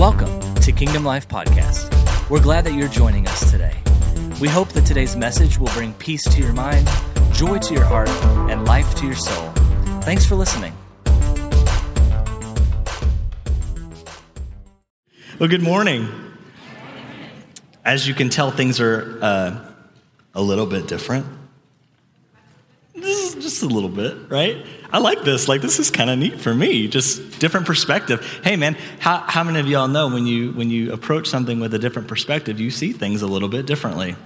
Welcome to Kingdom Life Podcast. We're glad that you're joining us today. We hope that today's message will bring peace to your mind, joy to your heart, and life to your soul. Thanks for listening. Well, good morning. As you can tell, things are uh, a little bit different. A little bit, right? I like this. Like this is kind of neat for me. Just different perspective. Hey, man, how, how many of y'all know when you when you approach something with a different perspective, you see things a little bit differently,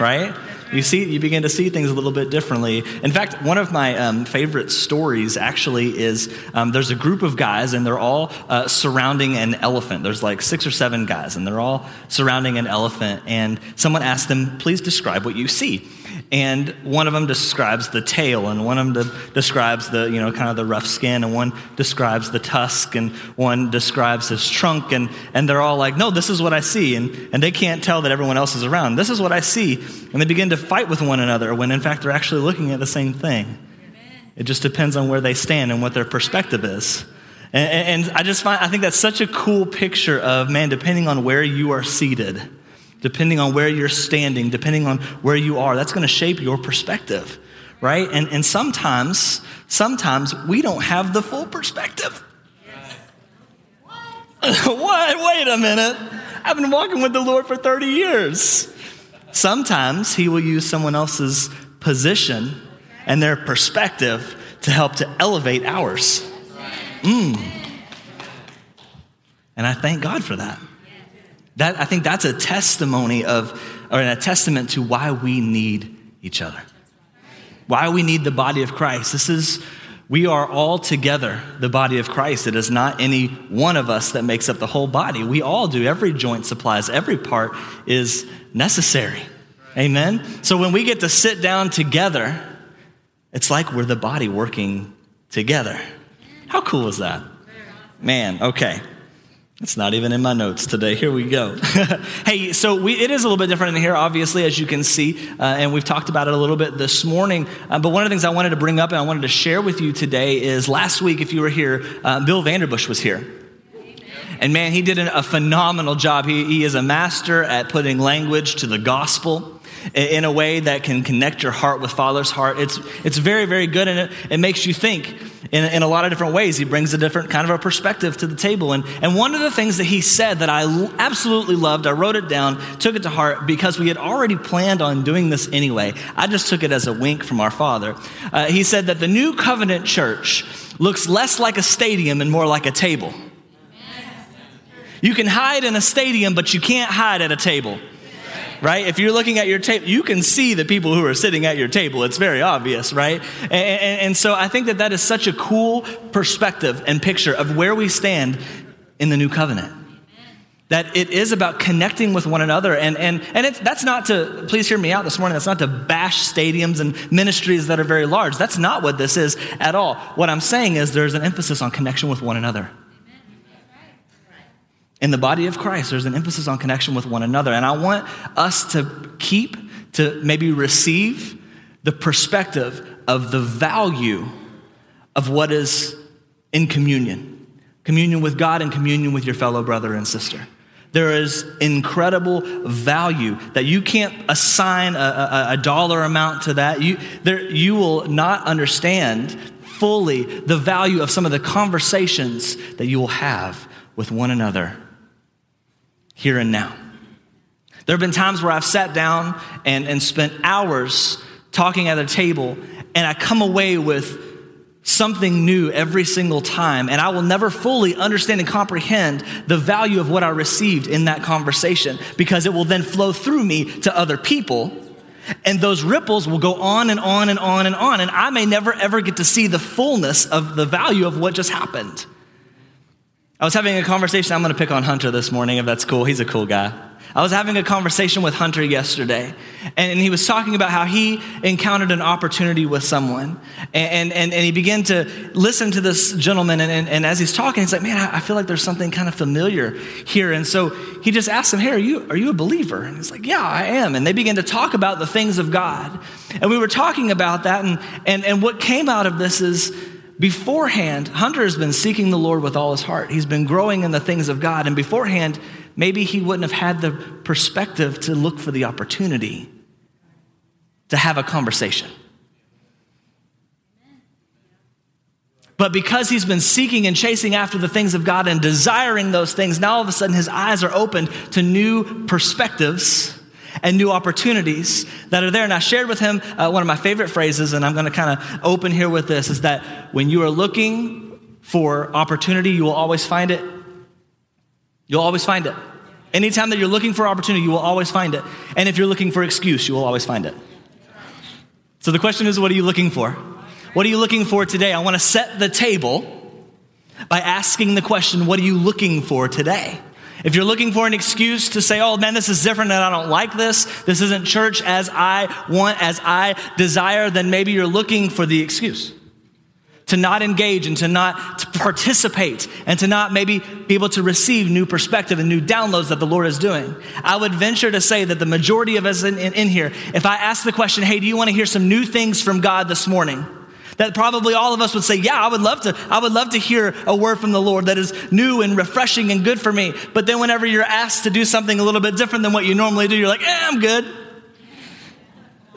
right? You see, you begin to see things a little bit differently. In fact, one of my um, favorite stories actually is um, there's a group of guys and they're all uh, surrounding an elephant. There's like six or seven guys and they're all surrounding an elephant. And someone asked them, "Please describe what you see." And one of them describes the tail and one of them describes the you know kind of the rough skin and one describes the tusk and one describes his trunk and, and they're all like no this is what i see and, and they can't tell that everyone else is around. This is what i see and they begin to fight with one another when in fact they're actually looking at the same thing. It just depends on where they stand and what their perspective is. And, and i just find i think that's such a cool picture of man depending on where you are seated depending on where you're standing, depending on where you are. That's going to shape your perspective, right? And, and sometimes, sometimes we don't have the full perspective. what? Wait a minute. I've been walking with the Lord for 30 years. Sometimes He will use someone else's position and their perspective to help to elevate ours. Mm. And I thank God for that. That, I think that's a testimony of, or a testament to why we need each other. Why we need the body of Christ. This is, we are all together the body of Christ. It is not any one of us that makes up the whole body. We all do. Every joint supplies, every part is necessary. Amen? So when we get to sit down together, it's like we're the body working together. How cool is that? Man, okay. It's not even in my notes today. Here we go. hey, so we, it is a little bit different in here, obviously, as you can see, uh, and we've talked about it a little bit this morning. Uh, but one of the things I wanted to bring up and I wanted to share with you today is last week, if you were here, uh, Bill Vanderbush was here. And man, he did a phenomenal job. He, he is a master at putting language to the gospel in a way that can connect your heart with Father's heart. It's, it's very, very good, and it, it makes you think in, in a lot of different ways. He brings a different kind of a perspective to the table. And, and one of the things that he said that I absolutely loved, I wrote it down, took it to heart because we had already planned on doing this anyway. I just took it as a wink from our Father. Uh, he said that the new covenant church looks less like a stadium and more like a table. You can hide in a stadium, but you can't hide at a table right? If you're looking at your table, you can see the people who are sitting at your table. It's very obvious, right? And, and, and, so I think that that is such a cool perspective and picture of where we stand in the new covenant. That it is about connecting with one another. And, and, and that's not to, please hear me out this morning, that's not to bash stadiums and ministries that are very large. That's not what this is at all. What I'm saying is there's an emphasis on connection with one another. In the body of Christ, there's an emphasis on connection with one another. And I want us to keep, to maybe receive the perspective of the value of what is in communion communion with God and communion with your fellow brother and sister. There is incredible value that you can't assign a, a, a dollar amount to that. You, there, you will not understand fully the value of some of the conversations that you will have with one another here and now. There have been times where I've sat down and, and spent hours talking at a table, and I come away with something new every single time, and I will never fully understand and comprehend the value of what I received in that conversation because it will then flow through me to other people. And those ripples will go on and on and on and on. And I may never ever get to see the fullness of the value of what just happened. I was having a conversation. I'm going to pick on Hunter this morning, if that's cool. He's a cool guy. I was having a conversation with Hunter yesterday, and, he was talking about how he encountered an opportunity with someone. And, and, and he began to listen to this gentleman, and, and, and as he's talking, he's like, Man, I feel like there's something kind of familiar here. And so he just asked him, Hey, are you, are you a believer? And he's like, Yeah, I am. And they began to talk about the things of God. And we were talking about that, and, and, and what came out of this is, beforehand, Hunter has been seeking the Lord with all his heart. He's been growing in the things of God. And beforehand, maybe he wouldn't have had the perspective to look for the opportunity to have a conversation. But because he's been seeking and chasing after the things of God and desiring those things, now all of a sudden his eyes are opened to new perspectives and new opportunities that are there. And I shared with him uh, one of my favorite phrases, and I'm going to kind of open here with this is that when you are looking for opportunity, you will always find it. You'll always find it. Anytime that you're looking for opportunity, you will always find it. And if you're looking for excuse, you will always find it. So the question is, what are you looking for? What are you looking for today? I want to set the table by asking the question, what are you looking for today? If you're looking for an excuse to say, oh man, this is different and I don't like this, this isn't church as I want, as I desire, then maybe you're looking for the excuse to not engage and to not to participate and to not maybe be able to receive new perspective and new downloads that the Lord is doing. I would venture to say that the majority of us in, in, in here, if I ask the question, hey, do you want to hear some new things from God this morning? That probably all of us would say, Yeah, I would love to, I would love to hear a word from the Lord that is new and refreshing and good for me. But then whenever you're asked to do something a little bit different than what you normally do, you're like, eh, I'm good.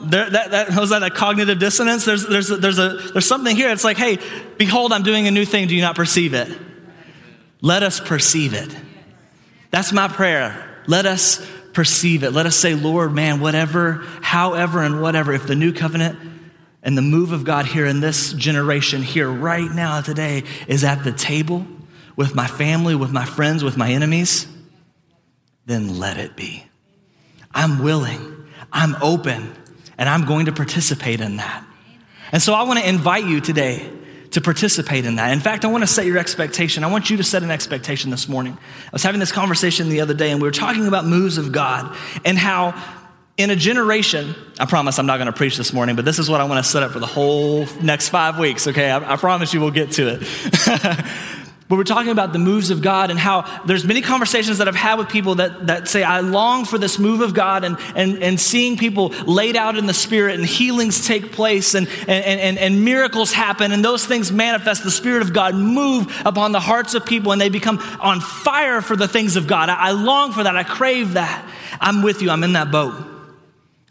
There, that, that, was that a cognitive dissonance? There's, there's, there's, a, there's something here. It's like, hey, behold, I'm doing a new thing. Do you not perceive it? Let us perceive it. That's my prayer. Let us perceive it. Let us say, Lord, man, whatever, however, and whatever, if the new covenant and the move of God here in this generation, here right now, today, is at the table with my family, with my friends, with my enemies, then let it be. I'm willing, I'm open, and I'm going to participate in that. And so I want to invite you today to participate in that. In fact, I want to set your expectation. I want you to set an expectation this morning. I was having this conversation the other day, and we were talking about moves of God and how in a generation, I promise I'm not going to preach this morning, but this is what I want to set up for the whole next five weeks, okay? I, I promise you we'll get to it. but we're talking about the moves of God and how there's many conversations that I've had with people that, that say, I long for this move of God and, and, and seeing people laid out in the Spirit and healings take place and, and, and, and miracles happen and those things manifest. The Spirit of God move upon the hearts of people and they become on fire for the things of God. I, I long for that. I crave that. I'm with you. I'm in that boat.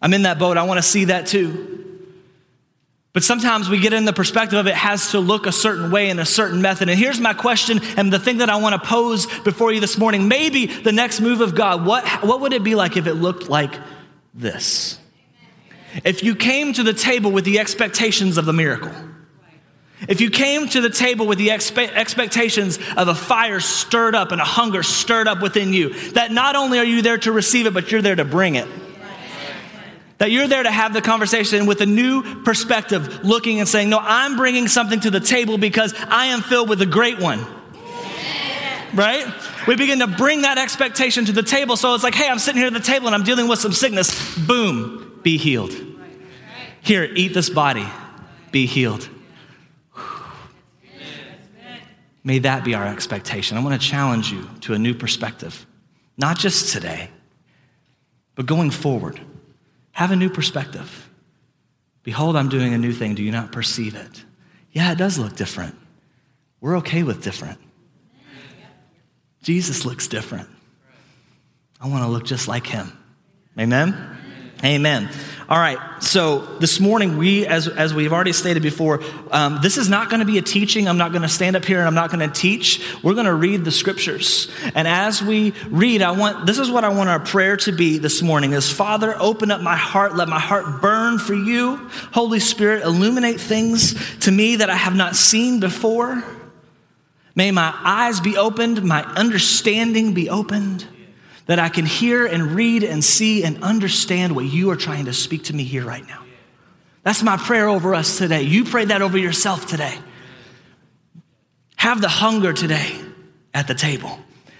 I'm in that boat. I want to see that too. But sometimes we get in the perspective of it has to look a certain way in a certain method. And here's my question and the thing that I want to pose before you this morning. Maybe the next move of God, what, what would it be like if it looked like this? If you came to the table with the expectations of the miracle, if you came to the table with the expe- expectations of a fire stirred up and a hunger stirred up within you, that not only are you there to receive it, but you're there to bring it. That you're there to have the conversation with a new perspective, looking and saying, No, I'm bringing something to the table because I am filled with the great one. Right? We begin to bring that expectation to the table. So it's like, hey, I'm sitting here at the table and I'm dealing with some sickness. Boom, be healed. Here, eat this body, be healed. May that be our expectation. I want to challenge you to a new perspective, not just today, but going forward. Have a new perspective. Behold, I'm doing a new thing. Do you not perceive it? Yeah, it does look different. We're okay with different. Jesus looks different. I want to look just like him. Amen? Amen. All right, so this morning, we, as, as we've already stated before, um, this is not going to be a teaching. I'm not going to stand up here and I'm not going to teach. We're going to read the scriptures. And as we read, I want, this is what I want our prayer to be this morning is Father, open up my heart. Let my heart burn for you. Holy Spirit, illuminate things to me that I have not seen before. May my eyes be opened, my understanding be opened that I can hear and read and see and understand what you are trying to speak to me here right now. That's my prayer over us today. You pray that over yourself today. Have the hunger today at the table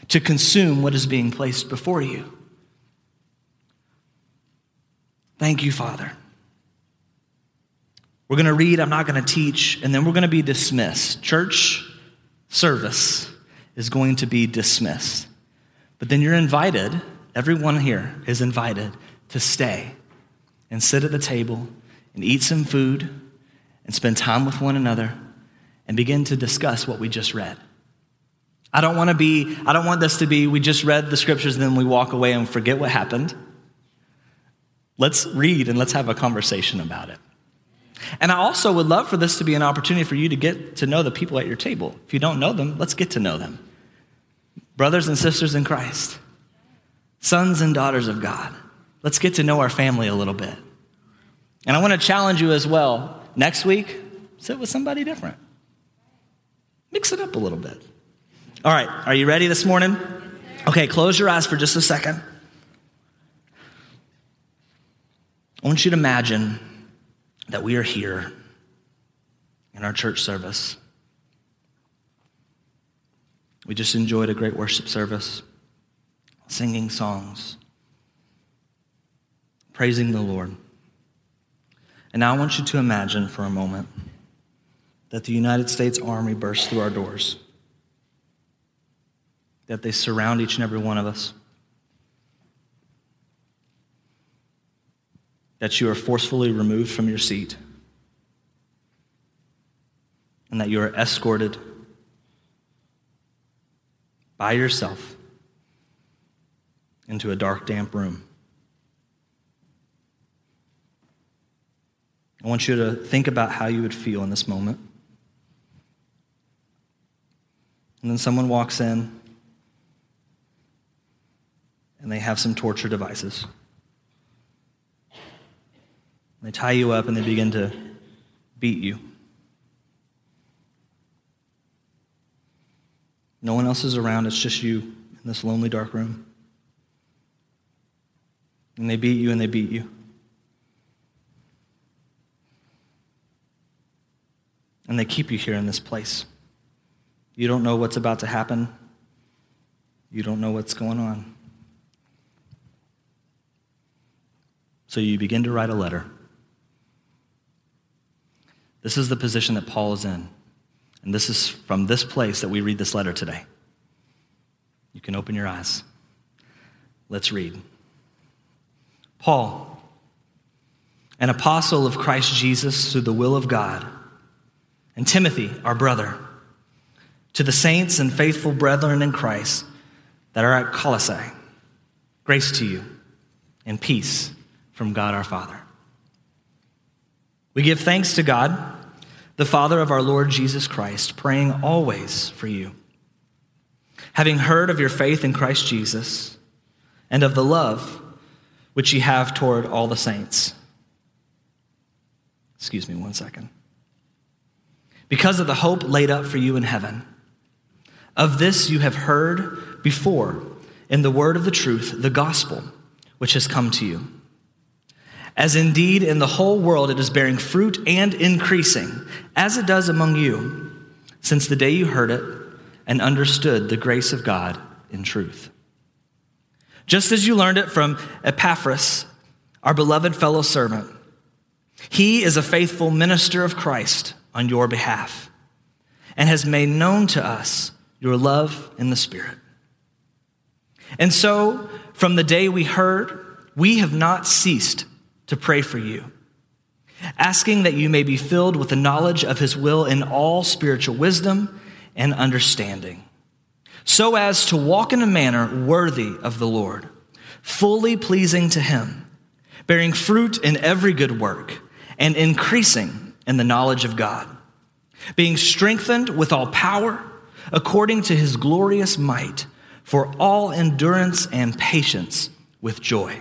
to consume what is being placed before you. Thank you, Father. We're going to read, I'm not going to teach, and then we're going to be dismissed. Church service is going to be dismissed. But then you're invited, everyone here is invited to stay and sit at the table and eat some food and spend time with one another and begin to discuss what we just read. I don't want to be, I don't want this to be, we just read the scriptures and then we walk away and forget what happened. Let's read and let's have a conversation about it. And I also would love for this to be an opportunity for you to get to know the people at your table. If you don't know them, let's get to know them. Brothers and sisters in Christ, sons and daughters of God, let's get to know our family a little bit. And I want to challenge you as well. Next week, sit with somebody different. Mix it up a little bit. All right, are you ready this morning? Okay, close your eyes for just a second. I want you to imagine that we are here in our church service. We just enjoyed a great worship service, singing songs, praising the Lord. And now I want you to imagine for a moment that the United States Army bursts through our doors, that they surround each and every one of us, that you are forcefully removed from your seat, and that you are escorted by yourself into a dark, damp room. I want you to think about how you would feel in this moment. And then someone walks in and they have some torture devices. They tie you up and they begin to beat you. No one else is around, it's just you in this lonely, dark room. And they beat you and they beat you. And they keep you here in this place. You don't know what's about to happen. You don't know what's going on. So you begin to write a letter. This is the position that Paul is in. And this is from this place that we read this letter today. You can open your eyes. Let's read. Paul, an apostle of Christ Jesus through the will of God, and Timothy, our brother, to the saints and faithful brethren in Christ that are at Colossae, grace to you and peace from God our Father. We give thanks to God the Father of our Lord Jesus Christ, praying always for you. Having heard of your faith in Christ Jesus and of the love which ye have toward all the saints. Excuse me one second. Because of the hope laid up for you in heaven. Of this you have heard before in the word of the truth, the gospel, which has come to you as indeed in the whole world it is bearing fruit and increasing, as it does among you, since the day you heard it and understood the grace of God in truth. Just as you learned it from Epaphras, our beloved fellow servant, he is a faithful minister of Christ on your behalf and has made known to us your love in the Spirit. And so, from the day we heard, we have not ceased to pray for you, asking that you may be filled with the knowledge of his will in all spiritual wisdom and understanding, so as to walk in a manner worthy of the Lord, fully pleasing to him, bearing fruit in every good work, and increasing in the knowledge of God, being strengthened with all power according to his glorious might for all endurance and patience with joy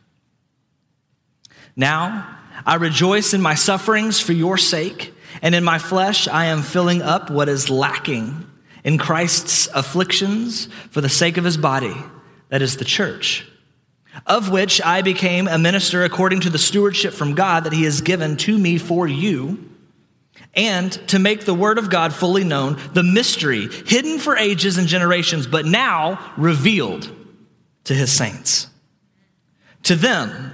Now, I rejoice in my sufferings for your sake, and in my flesh I am filling up what is lacking in Christ's afflictions for the sake of his body, that is the church, of which I became a minister according to the stewardship from God that he has given to me for you, and to make the word of God fully known, the mystery hidden for ages and generations, but now revealed to his saints. To them,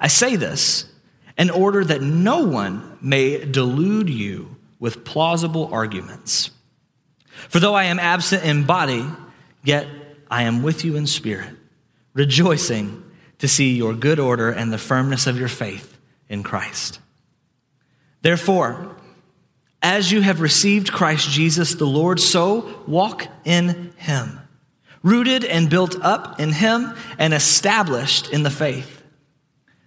I say this in order that no one may delude you with plausible arguments. For though I am absent in body, yet I am with you in spirit, rejoicing to see your good order and the firmness of your faith in Christ. Therefore, as you have received Christ Jesus the Lord, so walk in him, rooted and built up in him and established in the faith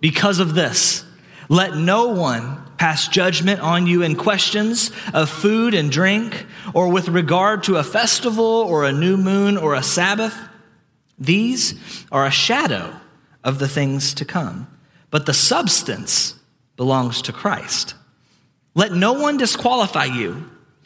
because of this, let no one pass judgment on you in questions of food and drink, or with regard to a festival, or a new moon, or a Sabbath. These are a shadow of the things to come, but the substance belongs to Christ. Let no one disqualify you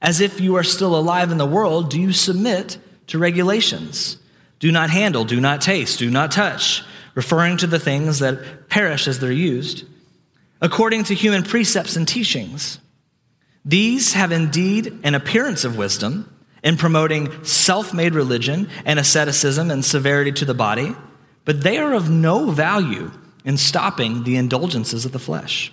as if you are still alive in the world, do you submit to regulations? Do not handle, do not taste, do not touch, referring to the things that perish as they're used, according to human precepts and teachings. These have indeed an appearance of wisdom in promoting self made religion and asceticism and severity to the body, but they are of no value in stopping the indulgences of the flesh.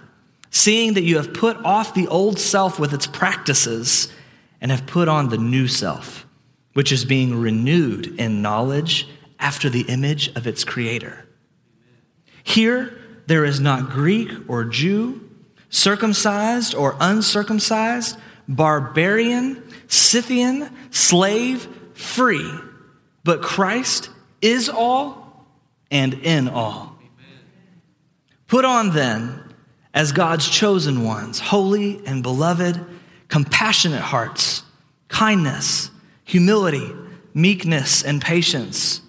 seeing that you have put off the old self with its practices and have put on the new self, which is being renewed in knowledge after the image of its creator. Here, there is not Greek or Jew, circumcised or uncircumcised, barbarian, Scythian, slave, free, but Christ is all and in all. Put on then, as God's chosen ones, holy and beloved, compassionate hearts, kindness, humility, meekness, and patience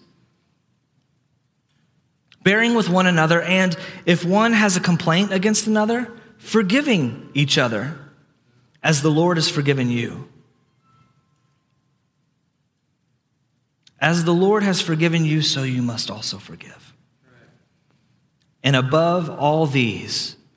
bearing with one another, and if one has a complaint against another, forgiving each other as the Lord has forgiven you. As the Lord has forgiven you, so you must also forgive. And above all these,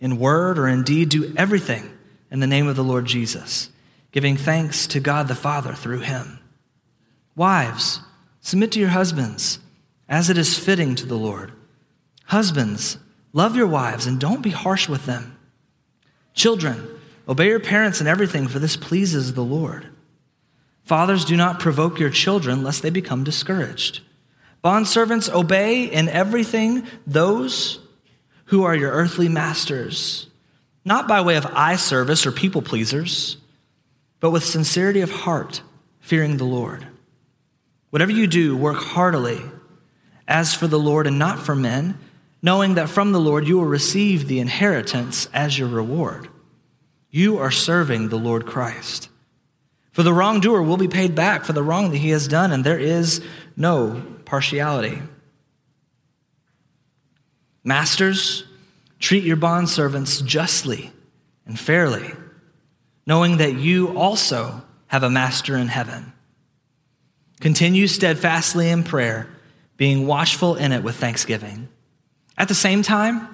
in word or in deed, do everything in the name of the Lord Jesus, giving thanks to God the Father through him. Wives, Submit to your husbands as it is fitting to the Lord. Husbands, love your wives and don't be harsh with them. Children, obey your parents in everything, for this pleases the Lord. Fathers, do not provoke your children, lest they become discouraged. Bondservants, obey in everything those who are your earthly masters, not by way of eye service or people pleasers, but with sincerity of heart, fearing the Lord. Whatever you do, work heartily as for the Lord and not for men, knowing that from the Lord you will receive the inheritance as your reward. You are serving the Lord Christ. For the wrongdoer will be paid back for the wrong that he has done, and there is no partiality. Masters, treat your bondservants justly and fairly, knowing that you also have a master in heaven. Continue steadfastly in prayer, being watchful in it with thanksgiving. At the same time,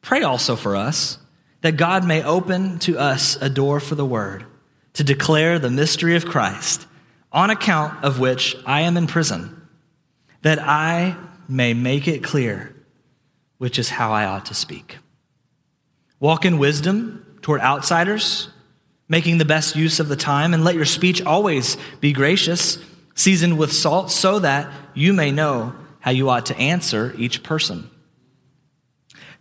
pray also for us that God may open to us a door for the word to declare the mystery of Christ, on account of which I am in prison, that I may make it clear which is how I ought to speak. Walk in wisdom toward outsiders, making the best use of the time, and let your speech always be gracious seasoned with salt, so that you may know how you ought to answer each person.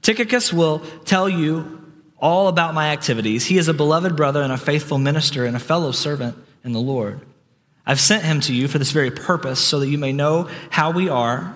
Tychicus will tell you all about my activities. He is a beloved brother and a faithful minister and a fellow servant in the Lord. I've sent him to you for this very purpose, so that you may know how we are,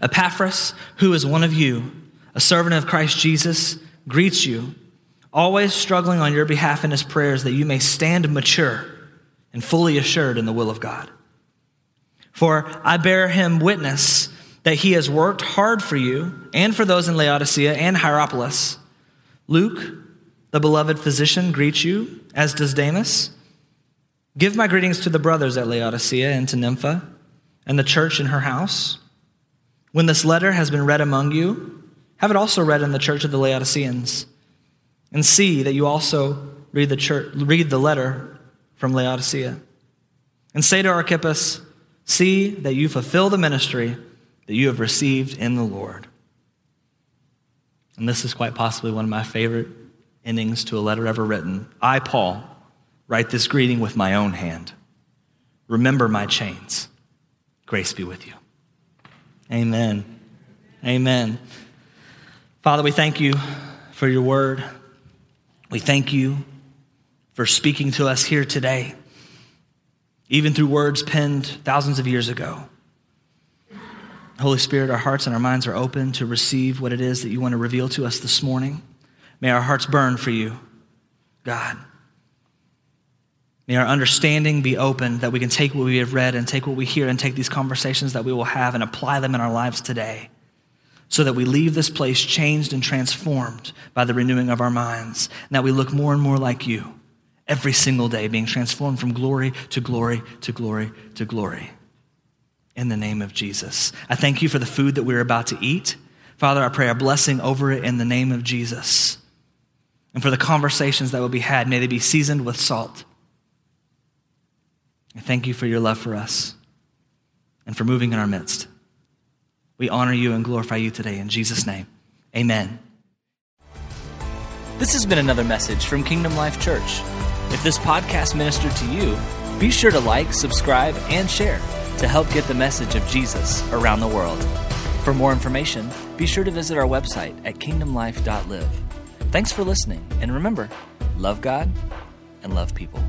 Epaphras, who is one of you, a servant of Christ Jesus, greets you, always struggling on your behalf in his prayers that you may stand mature and fully assured in the will of God. For I bear him witness that he has worked hard for you and for those in Laodicea and Hierapolis. Luke, the beloved physician, greets you, as does Demas. Give my greetings to the brothers at Laodicea and to Nympha and the church in her house. When this letter has been read among you, have it also read in the church of the Laodiceans. And see that you also read the, church, read the letter from Laodicea. And say to Archippus, See that you fulfill the ministry that you have received in the Lord. And this is quite possibly one of my favorite endings to a letter ever written. I, Paul, write this greeting with my own hand. Remember my chains. Grace be with you. Amen. Amen. Father, we thank you for your word. We thank you for speaking to us here today, even through words penned thousands of years ago. Holy Spirit, our hearts and our minds are open to receive what it is that you want to reveal to us this morning. May our hearts burn for you, God. May our understanding be open that we can take what we have read and take what we hear and take these conversations that we will have and apply them in our lives today so that we leave this place changed and transformed by the renewing of our minds and that we look more and more like you every single day, being transformed from glory to glory to glory to glory. In the name of Jesus. I thank you for the food that we're about to eat. Father, I pray a blessing over it in the name of Jesus and for the conversations that will be had. May they be seasoned with salt. I thank you for your love for us and for moving in our midst. We honor you and glorify you today. In Jesus' name, amen. This has been another message from Kingdom Life Church. If this podcast ministered to you, be sure to like, subscribe, and share to help get the message of Jesus around the world. For more information, be sure to visit our website at kingdomlife.live. Thanks for listening, and remember love God and love people.